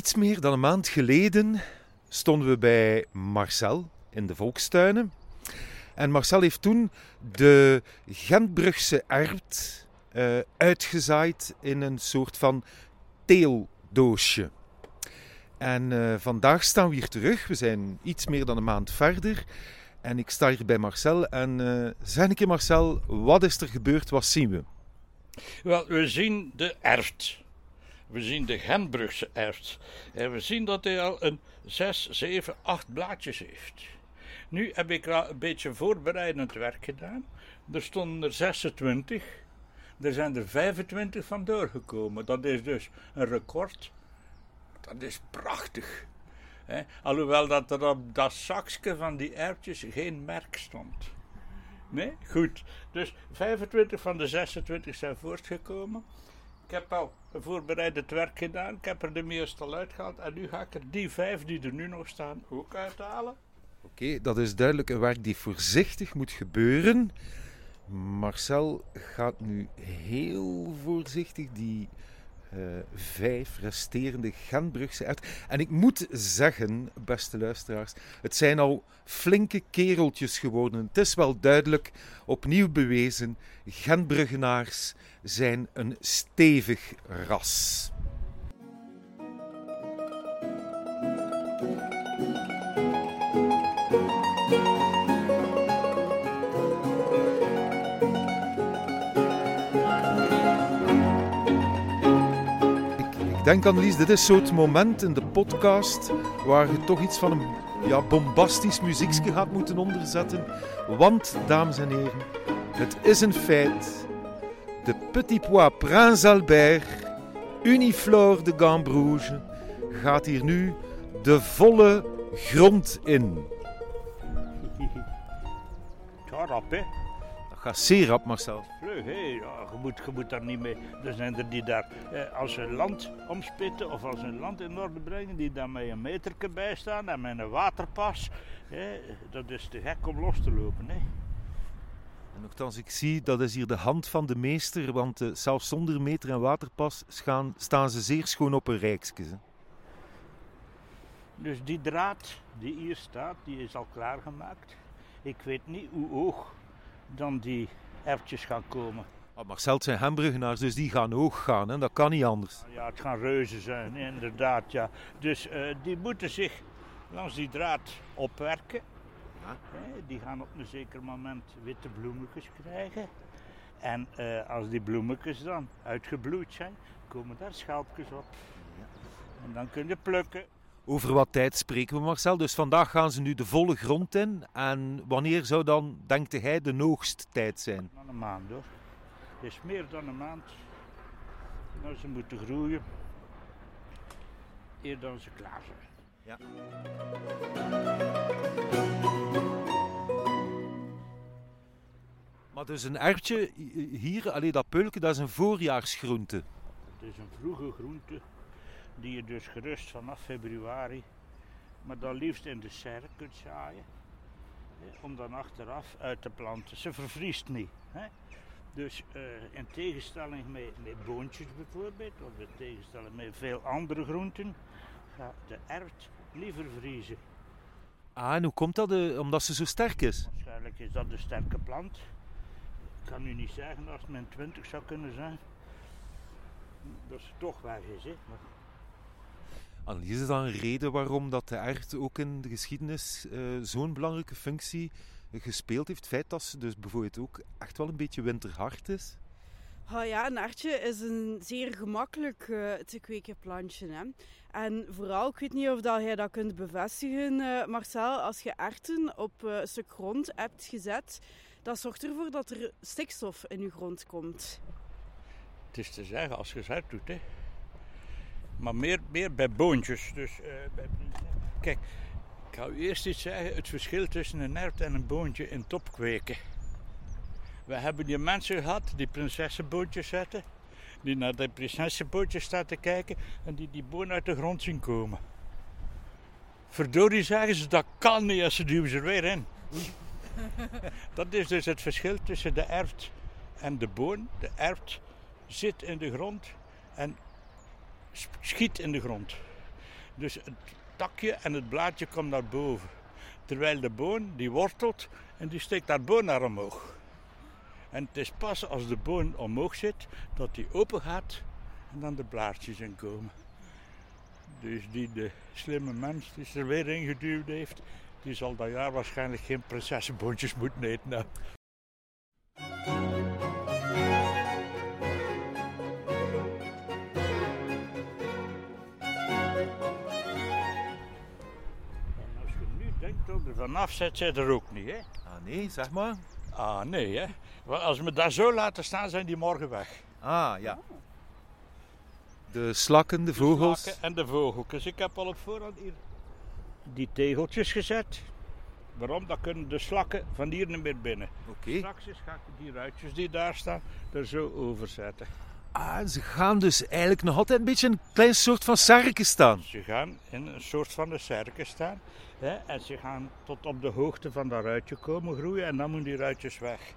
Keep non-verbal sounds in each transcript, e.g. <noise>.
Iets meer dan een maand geleden stonden we bij Marcel in de Volkstuinen. En Marcel heeft toen de Gentbrugse ert uh, uitgezaaid in een soort van teeldoosje. En uh, vandaag staan we hier terug. We zijn iets meer dan een maand verder. En ik sta hier bij Marcel. En uh, zeg een keer Marcel, wat is er gebeurd? Wat zien we? Wel, we zien de ert. We zien de Genbrugse ert. En we zien dat hij al een 6, 7, 8 blaadjes heeft. Nu heb ik een beetje voorbereidend werk gedaan. Er stonden er 26. Er zijn er 25 van doorgekomen. Dat is dus een record. Dat is prachtig. Alhoewel dat er op dat zakje van die erwtjes geen merk stond. Nee? Goed. Dus 25 van de 26 zijn voortgekomen. Ik heb al voorbereidend werk gedaan. Ik heb er de meeste al uitgehaald. En nu ga ik er die vijf die er nu nog staan ook uithalen. Oké, dat is duidelijk een werk die voorzichtig moet gebeuren. Marcel gaat nu heel voorzichtig die uh, vijf resterende Genbrugse. En ik moet zeggen, beste luisteraars, het zijn al flinke kereltjes geworden. Het is wel duidelijk, opnieuw bewezen, Genbruggenaars zijn een stevig ras. Denk Annelies, dit is zo'n moment in de podcast waar je toch iets van een ja, bombastisch muziekje gaat moeten onderzetten. Want, dames en heren, het is een feit. De Petit Pois Prince Albert, Uniflore de Gambrouge, gaat hier nu de volle grond in. Ga hè? Gaat zeer rap, Marcel. Vlug, hé. Ja, je, moet, je moet daar niet mee. Er zijn er die daar, eh, als ze land omspitten of als ze land in orde brengen, die daar met een meterke bij staan en met een waterpas. dat is te gek om los te lopen. Hè. En nogthans, ik zie, dat is hier de hand van de meester, want uh, zelfs zonder meter en waterpas staan, staan ze zeer schoon op een rijksje. Dus die draad die hier staat, die is al klaargemaakt. Ik weet niet hoe hoog dan die erwtjes gaan komen. Oh, Marcel, het zijn Hambruggenaars, dus die gaan hoog gaan. Hè? Dat kan niet anders. Ja, het gaan reuzen zijn, inderdaad. Ja. Dus uh, die moeten zich langs die draad opwerken. Ja. die gaan op een zeker moment witte bloemetjes krijgen. En uh, als die bloemetjes dan uitgebloeid zijn, komen daar schelpjes op. Ja. En dan kun je plukken. Over wat tijd spreken we, Marcel? Dus vandaag gaan ze nu de volle grond in. En wanneer zou dan, denkt hij, de hoogsttijd zijn? Dan een maand hoor. Het is meer dan een maand. Nou, ze moeten groeien. Eer dan ze klaar zijn. Ja. Maar dus een ertje hier, alleen dat peulke, dat is een voorjaarsgroente. Het is een vroege groente die je dus gerust vanaf februari, maar dan liefst in de serre kunt zaaien. Om dan achteraf uit te planten. Ze vervriest niet. Hè? Dus uh, in tegenstelling met, met boontjes bijvoorbeeld, of in tegenstelling met veel andere groenten, gaat de ert liever vriezen. Ah, en hoe komt dat? Uh, omdat ze zo sterk is? Waarschijnlijk is dat een sterke plant. Ik kan u niet zeggen als het mijn 20 zou kunnen zijn. Dat ze toch weg is. Hè? Maar is dan een reden waarom dat de ert ook in de geschiedenis uh, zo'n belangrijke functie gespeeld heeft? Het feit dat ze dus bijvoorbeeld ook echt wel een beetje winterhard is? Oh ja, een ertje is een zeer gemakkelijk uh, te kweken plantje. Hè? En vooral, ik weet niet of dat jij dat kunt bevestigen, uh, Marcel, als je erten op een stuk grond hebt gezet, dat zorgt ervoor dat er stikstof in je grond komt. Het is te zeggen, als je het doet, hè. Maar meer, meer bij boontjes. Dus, uh, bij... Kijk, ik ga u eerst iets zeggen. Het verschil tussen een ert en een boontje in topkweken. We hebben die mensen gehad die prinsessenboontjes zetten. Die naar de prinsessenboontjes staan te kijken. En die die boon uit de grond zien komen. Verdorie zeggen ze, dat kan niet als ze duwen ze er weer in. <laughs> dat is dus het verschil tussen de ert en de boon. De ert zit in de grond en schiet in de grond. Dus het takje en het blaadje komt naar boven. Terwijl de boon die wortelt en die steekt daar boon naar omhoog. En het is pas als de boon omhoog zit dat die open gaat en dan de blaadjes in komen. Dus die de slimme mens die er weer ingeduwd heeft, die zal dat jaar waarschijnlijk geen prinsessenboontjes moeten eten. Vanaf zet, zit er ook niet, hè? Ah nee, zeg maar. Ah, nee, hè? Want als we daar zo laten staan, zijn die morgen weg. Ah ja. De slakken, de vogels. Slakken en de vogeltjes. Ik heb al op voorhand hier die tegeltjes gezet. Waarom? Dan kunnen de slakken van hier niet meer binnen. Oké. Straks ga ik die ruitjes die daar staan er zo over zetten. Ah, ze gaan dus eigenlijk nog altijd een beetje een klein soort van sarken staan. Ze gaan in een soort van de cirkel staan. En ze gaan tot op de hoogte van dat ruitje komen groeien. En dan moeten die ruitjes weg.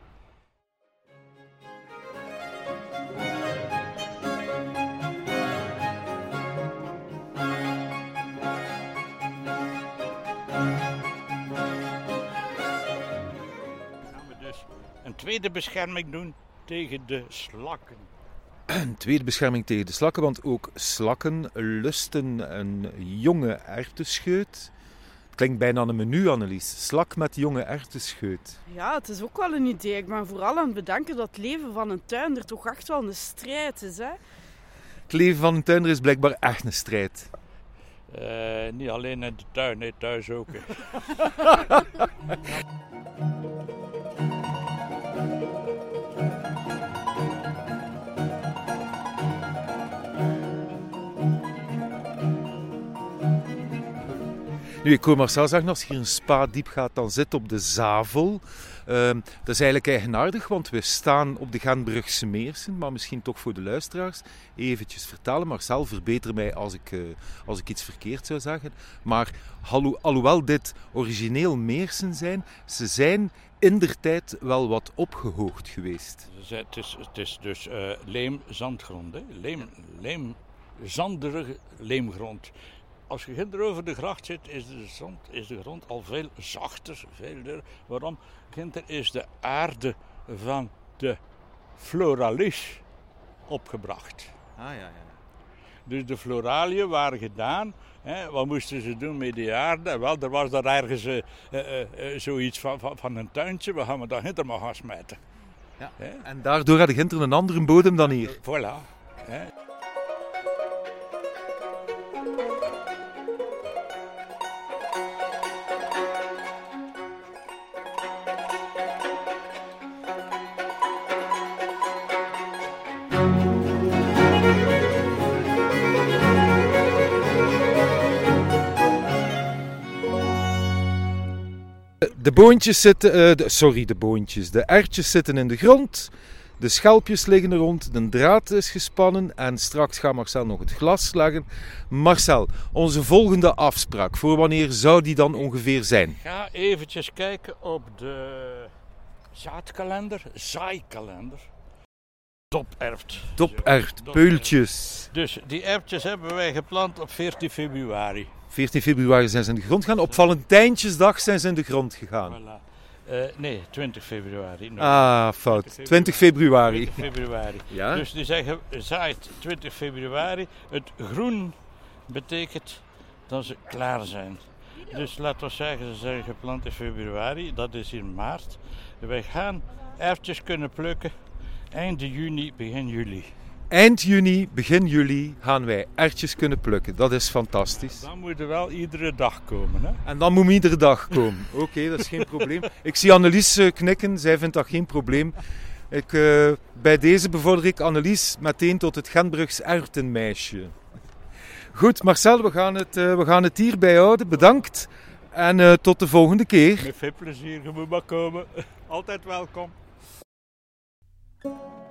Dus een tweede bescherming doen tegen de slakken. Een tweede bescherming tegen de slakken, want ook slakken lusten een jonge erwtenscheut. Het klinkt bijna een menu, Annelies. Slak met jonge erwtenscheut. Ja, het is ook wel een idee. Ik ben vooral aan het bedenken dat het leven van een tuinder toch echt wel een strijd is. Hè? Het leven van een tuinder is blijkbaar echt een strijd. Eh, niet alleen in de tuin, nee, thuis ook. <laughs> Nu, ik hoor Marcel zeggen, als je hier een spa diep gaat, dan zit op de Zavel. Ehm, dat is eigenlijk eigenaardig, want we staan op de Genbrugse Meersen. Maar misschien toch voor de luisteraars eventjes vertellen. Marcel, verbeter mij als ik, eh, als ik iets verkeerd zou zeggen. Maar alho- alhoewel dit origineel Meersen zijn, ze zijn in der tijd wel wat opgehoogd geweest. Het is, het is dus eh leem-zandgrond. Leem, leemgrond. Als je ginder over de gracht zit, is de, zand, is de grond al veel zachter. Veel. Waarom? Ginder is de aarde van de floralis opgebracht. Ah ja, ja. Dus de floraliën waren gedaan. Hè, wat moesten ze doen met die aarde? Wel, er was daar ergens eh, eh, eh, zoiets van, van, van een tuintje. We gaan we daar ginder maar gaan smijten. Ja. Hè? En daardoor had de Ginter een andere bodem dan hier. Voilà. Hè. De boontjes zitten, eh, sorry, de boontjes. De ertjes zitten in de grond. De schelpjes liggen er rond. De draad is gespannen. En straks gaat Marcel nog het glas leggen. Marcel, onze volgende afspraak. Voor wanneer zou die dan ongeveer zijn? Ga eventjes kijken op de zaadkalender, zaaikalender. Toperft. Topert, Top- peultjes. Dus die erwtjes hebben wij geplant op 14 februari. 14 februari zijn ze in de grond gegaan. Op Valentijntjesdag zijn ze in de grond gegaan. Voilà. Eh, nee, 20 februari. Ah, fout. 20 februari. 20 februari. Ja? Dus die zeggen zaait 20 februari. Het groen betekent dat ze klaar zijn. Dus laten we zeggen, ze zijn geplant in februari, dat is in maart. Wij gaan erwtjes kunnen plukken eind juni, begin juli. Eind juni, begin juli gaan wij ertjes kunnen plukken. Dat is fantastisch. Dan moet er wel iedere dag komen. Hè? En dan moet iedere dag komen. <laughs> Oké, dat is geen probleem. Ik zie Annelies eh, knikken, zij vindt dat geen probleem. Ik, eh, bij deze bevorder ik Annelies meteen tot het Genbrugs erwtenmeisje. Goed, Marcel, we gaan het, eh, we gaan het hierbij houden. Bedankt en tot de volgende keer. Met veel plezier, je moet maar komen. <laughs> Altijd welkom. Thank you.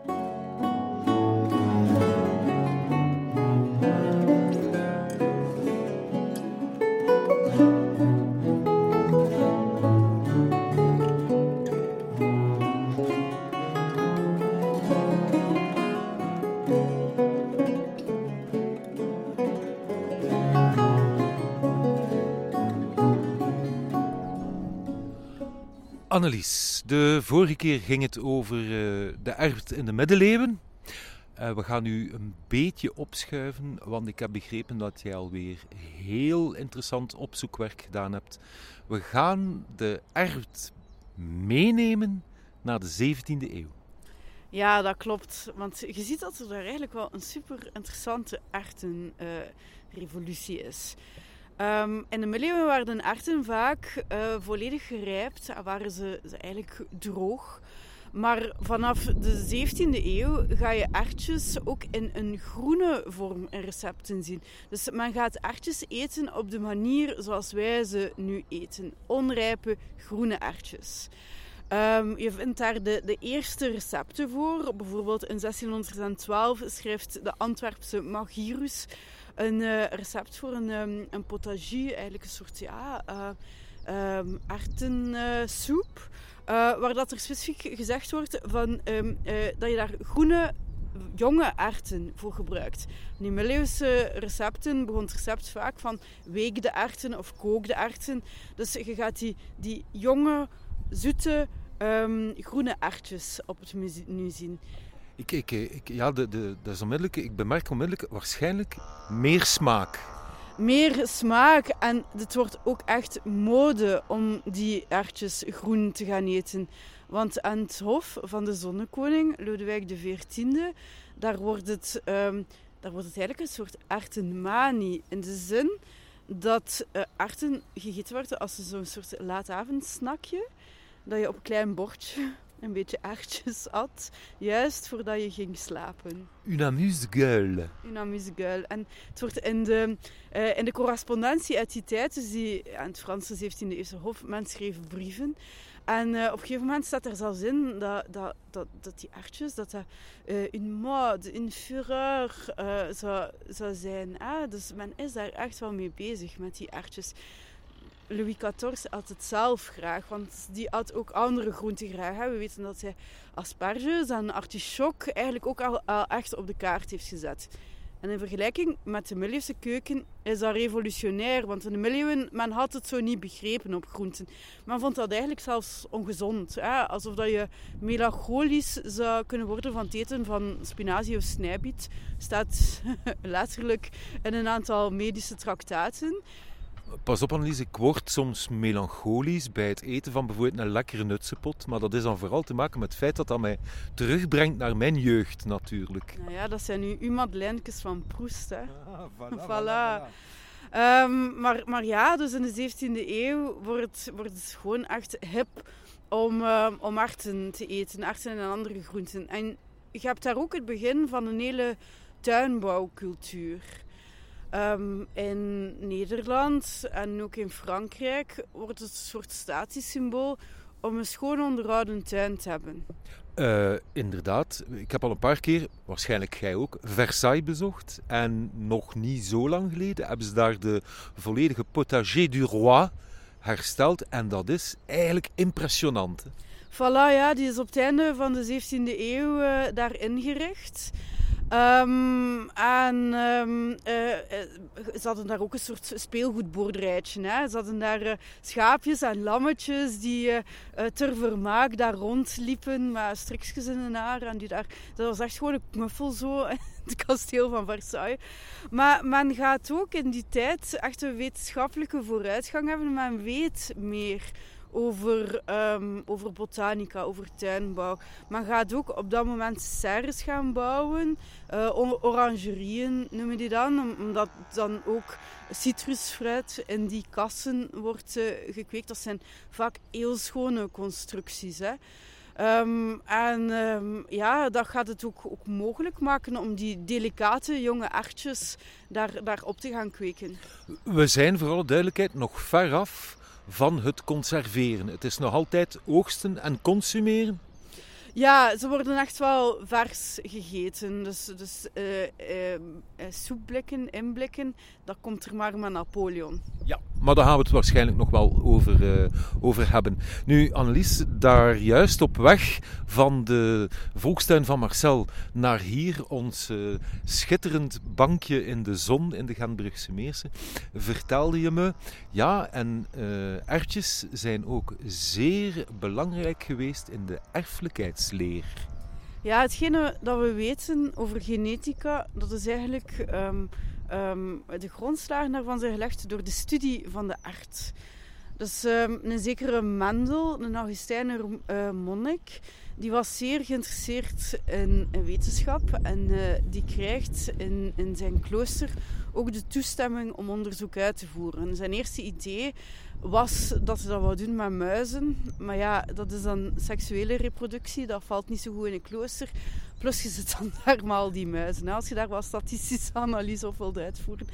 Annelies, de vorige keer ging het over uh, de erft in de middeleeuwen. Uh, we gaan nu een beetje opschuiven, want ik heb begrepen dat jij alweer heel interessant opzoekwerk gedaan hebt. We gaan de erft meenemen naar de 17e eeuw. Ja, dat klopt. Want je ziet dat er daar eigenlijk wel een super interessante artenrevolutie uh, is. Um, in de middeleeuwen waren de arten vaak uh, volledig gerijpt en waren ze, ze, eigenlijk droog. Maar vanaf de 17e eeuw ga je ertjes ook in een groene vorm in recepten zien. Dus men gaat ertjes eten op de manier zoals wij ze nu eten. Onrijpe groene ertjes. Um, je vindt daar de, de, eerste recepten voor. Bijvoorbeeld in 1612 schrijft de Antwerpse Magirus een uh, recept voor een, um, een potagie, eigenlijk een soort ja, uh, um, artensoep. Uh, waar dat er specifiek gezegd wordt van, dat je daar groene jonge erwten voor gebruikt. In die middeleeuwse recepten begon het recept vaak van weekde erwten of kookde erwten. Dus je gaat die, die jonge, zoete, groene erwtjes op het menu zien. Ik, ik, ja, de, de, dat is onmiddellijk, ik bemerk onmiddellijk waarschijnlijk meer smaak. Meer smaak en het wordt ook echt mode om die erwtjes groen te gaan eten. Want aan het hof van de zonnekoning, Lodewijk XIV, daar wordt het, um, daar wordt het eigenlijk een soort erwtenmanie. In de zin dat uh, gegeten worden als zo'n soort laatavondsnakje. Dat je op een klein bordje een beetje aardjes at, juist voordat je ging slapen. Une amuse-gueule. Une amuse-gueule. En het wordt in de, uh, in de correspondentie uit die tijd, dus die aan het Franse 17e eeuwse hof, men schreef brieven. En uh, op een gegeven moment staat er zelfs in dat, dat, dat, dat die aardjes, dat dat uh, een mode, een fureur zou, zou zijn. Ah, dus men is daar echt wel mee bezig met die aardjes. Louis XIV at het zelf graag, want die at ook andere groenten graag. We weten dat hij asperges en artichok eigenlijk ook al, al, echt op de kaart heeft gezet. En in vergelijking met de middeleeuwse keuken is dat revolutionair, want in de middeleeuwen men had het zo niet begrepen op groenten. Men vond dat eigenlijk zelfs ongezond. Hè? Alsof dat je melancholisch zou kunnen worden van het eten van spinazie of snijbiet. Staat <laughs> letterlijk in een aantal medische traktaten. Pas op Annelies, ik word soms melancholisch bij het eten van bijvoorbeeld een lekkere nutsenpot. Maar dat is dan vooral te maken met het feit dat dat mij terugbrengt naar mijn jeugd natuurlijk. Nou ja, dat zijn nu uw van Proest. Hè. Ah, voilà. voilà. voilà. Um, maar, maar ja, dus in de 17e eeuw wordt, wordt het gewoon echt hip om, uh, om arten te eten. Arten en andere groenten. En je hebt daar ook het begin van een hele tuinbouwcultuur. Um, in Nederland en ook in Frankrijk wordt het een soort statussymbool om een schoon onderhouden tuin te hebben. Uh, inderdaad, ik heb al een paar keer, waarschijnlijk jij ook, Versailles bezocht. En nog niet zo lang geleden hebben ze daar de volledige potager du roi hersteld. En dat is eigenlijk impressionant. Voilà, ja, die is op het einde van de 17e eeuw uh, daar ingericht. Um, en um, uh, daar ook een soort speelgoedboerderijtje. Hè. Ze hadden daar schaapjes en lammetjes die uh, ter vermaak daar rondliepen met strikjes in hun haar. En die daar, dat was echt gewoon een knuffel zo, <laughs> het kasteel van Versailles. Maar men gaat ook in die tijd echt een wetenschappelijke vooruitgang hebben. Men weet meer over, um, over botanica, over tuinbouw. Men gaat ook op dat moment serres gaan bouwen, uh, orangerieën noemen die dan, omdat dan ook citrusfruit in die kassen wordt uh, gekweekt. Dat zijn vaak heel schone constructies. Hè. Um, en um, ja, dat gaat het ook, ook, mogelijk maken om die delicate jonge artjes daar, daar op te gaan kweken. We zijn voor alle duidelijkheid nog ver af van het conserveren. Het is nog altijd oogsten en consumeren. Ja, ze worden echt wel vers gegeten. Dus, dus uh, uh, soepblikken, inblikken, dat komt er maar met Napoleon. Ja, maar daar gaan we het waarschijnlijk nog wel over, uh, over hebben. Nu, Annelies, daar juist op weg van de volkstuin van Marcel naar hier, ons uh, schitterend bankje in de zon in de Gentbrugse Meersen, vertelde je me, ja, en uh, ertjes zijn ook zeer belangrijk geweest in de erfelijkheidsleer. Ja, hetgene dat we weten over genetica, dat is eigenlijk um, um, de grondslagen daarvan zijn gelegd door de studie van de art. Dus um, een zekere Mendel, een Augustijner uh, monnik, die was zeer geïnteresseerd in, wetenschap en uh, die krijgt in, in zijn klooster ook de toestemming om onderzoek uit te voeren. Zijn eerste idee was dat ze dat wou doen met muizen. Maar ja, dat is dan seksuele reproductie. Dat valt niet zo goed in een klooster. Plus je zit dan daar maar al die muizen. Als je daar wel statistische analyse op wilt uitvoeren.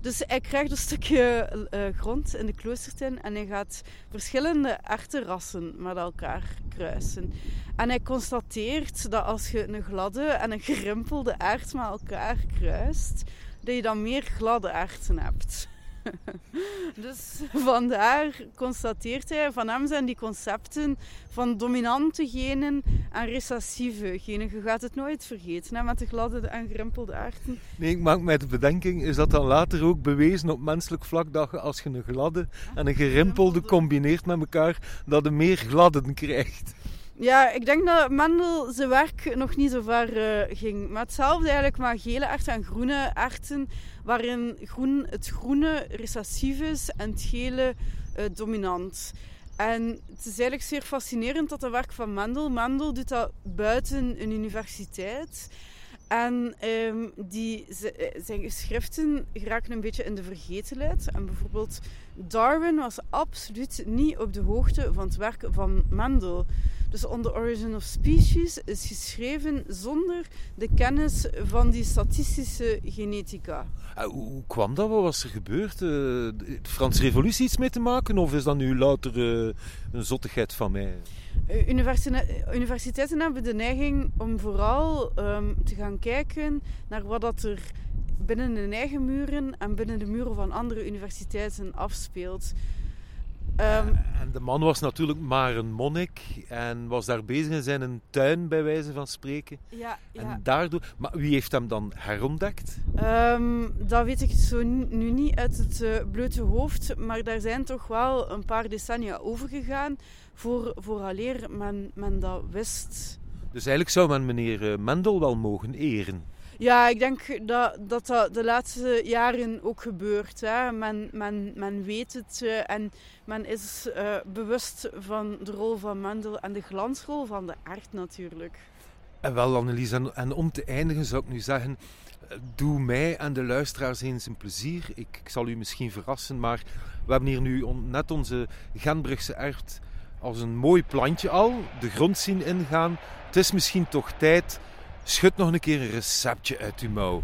Dus hij krijgt een stukje uh, grond in de kloostertuin. En hij gaat verschillende rassen met elkaar kruisen. En hij constateert dat als je een gladde en een gerimpelde aard met elkaar kruist... dat je dan meer gladde aarden hebt. <laughs> dus vandaar constateert hij, van hem zijn die concepten van dominante genen en recessieve genen. Je gaat het nooit vergeten hè, met de gladde en gerimpelde aarden. Nee, ik maak mij de bedenking, is dat dan later ook bewezen op menselijk vlak dat je als je een gladde en een gerimpelde combineert met elkaar, dat je meer gladden krijgt? Ja, ik denk dat Mendel zijn werk nog niet zo ver uh, ging. Maar hetzelfde eigenlijk met gele erten en groene erten, waarin groen, het groene recessief is en het gele uh, dominant. En het is eigenlijk zeer fascinerend dat het werk van Mendel. Mendel doet dat buiten een universiteit. En um, die, zijn geschriften geraken een beetje in de vergetelheid. En bijvoorbeeld Darwin was absoluut niet op de hoogte van het werk van Mendel. Dus On the Origin of Species is geschreven zonder de kennis van die statistische genetica. Uh, hoe kwam dat? Wat was er gebeurd? Uh, de Franse Revolutie iets mee te maken? Of is dat nu louter uh, een zottigheid van mij? universiteiten hebben de neiging om vooral um, te gaan kijken naar wat dat er binnen hun eigen muren en binnen de muren van andere universiteiten afspeelt. Um, en de man was natuurlijk maar een monnik en was daar bezig in zijn tuin, bij wijze van spreken. Ja, en ja. daardoor, maar wie heeft hem dan herontdekt? Um, dat weet ik zo nu niet uit het uh, blote hoofd, maar daar zijn toch wel een paar decennia overgegaan voor, vooraleer men, men dat wist. Dus eigenlijk zou men meneer eh, Mendel wel mogen eren? Ja, ik denk dat dat, dat de laatste jaren ook gebeurt. Hè. Men, men, men weet het uh, en men is uh, bewust van de rol van Mendel en de glansrol van de aard natuurlijk. En wel, Annelies, en, om te eindigen zou ik nu zeggen, doe mij en de luisteraars eens een plezier. Ik, ik zal u misschien verrassen, maar we hebben hier nu net onze Genbrugse erft als een mooi plantje al de grond zien ingaan. Het is misschien toch tijd Schud nog een keer een receptje uit uw mouw.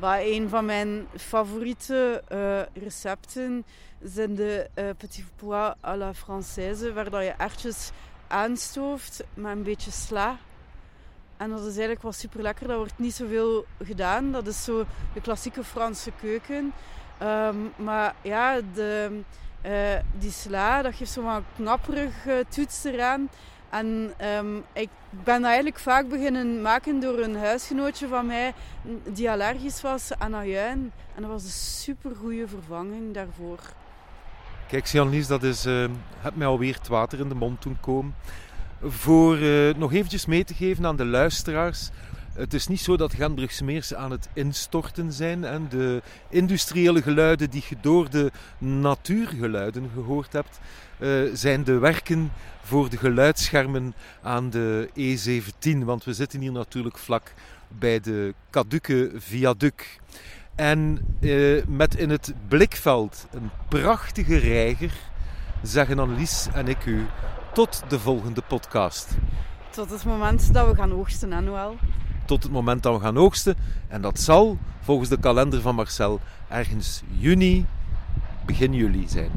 Een van mijn favoriete uh, recepten zijn de uh, petit pois à la française, waar dat je ertjes aanstooft met een beetje sla. En dat is eigenlijk wel super lekker. Dat wordt niet zoveel gedaan. Dat is zo de klassieke Franse keuken. Um, maar ja, de, uh, die sla, dat geeft zo'n knapperig toets eraan. En um, ik ben eigenlijk vaak beginnen maken door een huisgenootje van mij die allergisch was aan ajuin. En dat was een super goede vervanging daarvoor. Kijk, Jan-Lies, dat is, uh, heb mij alweer het water in de mond doen komen. Voor uh, nog eventjes mee te geven aan de luisteraars. Het is niet zo dat Genbrugse Meersen aan het instorten zijn. En de industriële geluiden die je door de natuurgeluiden gehoord hebt, uh, zijn de werken voor de geluidsschermen aan de E17. Want we zitten hier natuurlijk vlak bij de Kaduke Viaduc. En uh, met in het blikveld een prachtige reiger, zeggen Annelies en ik u tot de volgende podcast. Tot het moment dat we gaan oogsten, Noël? Tot het moment dat we gaan oogsten. En dat zal volgens de kalender van Marcel ergens juni, begin juli zijn.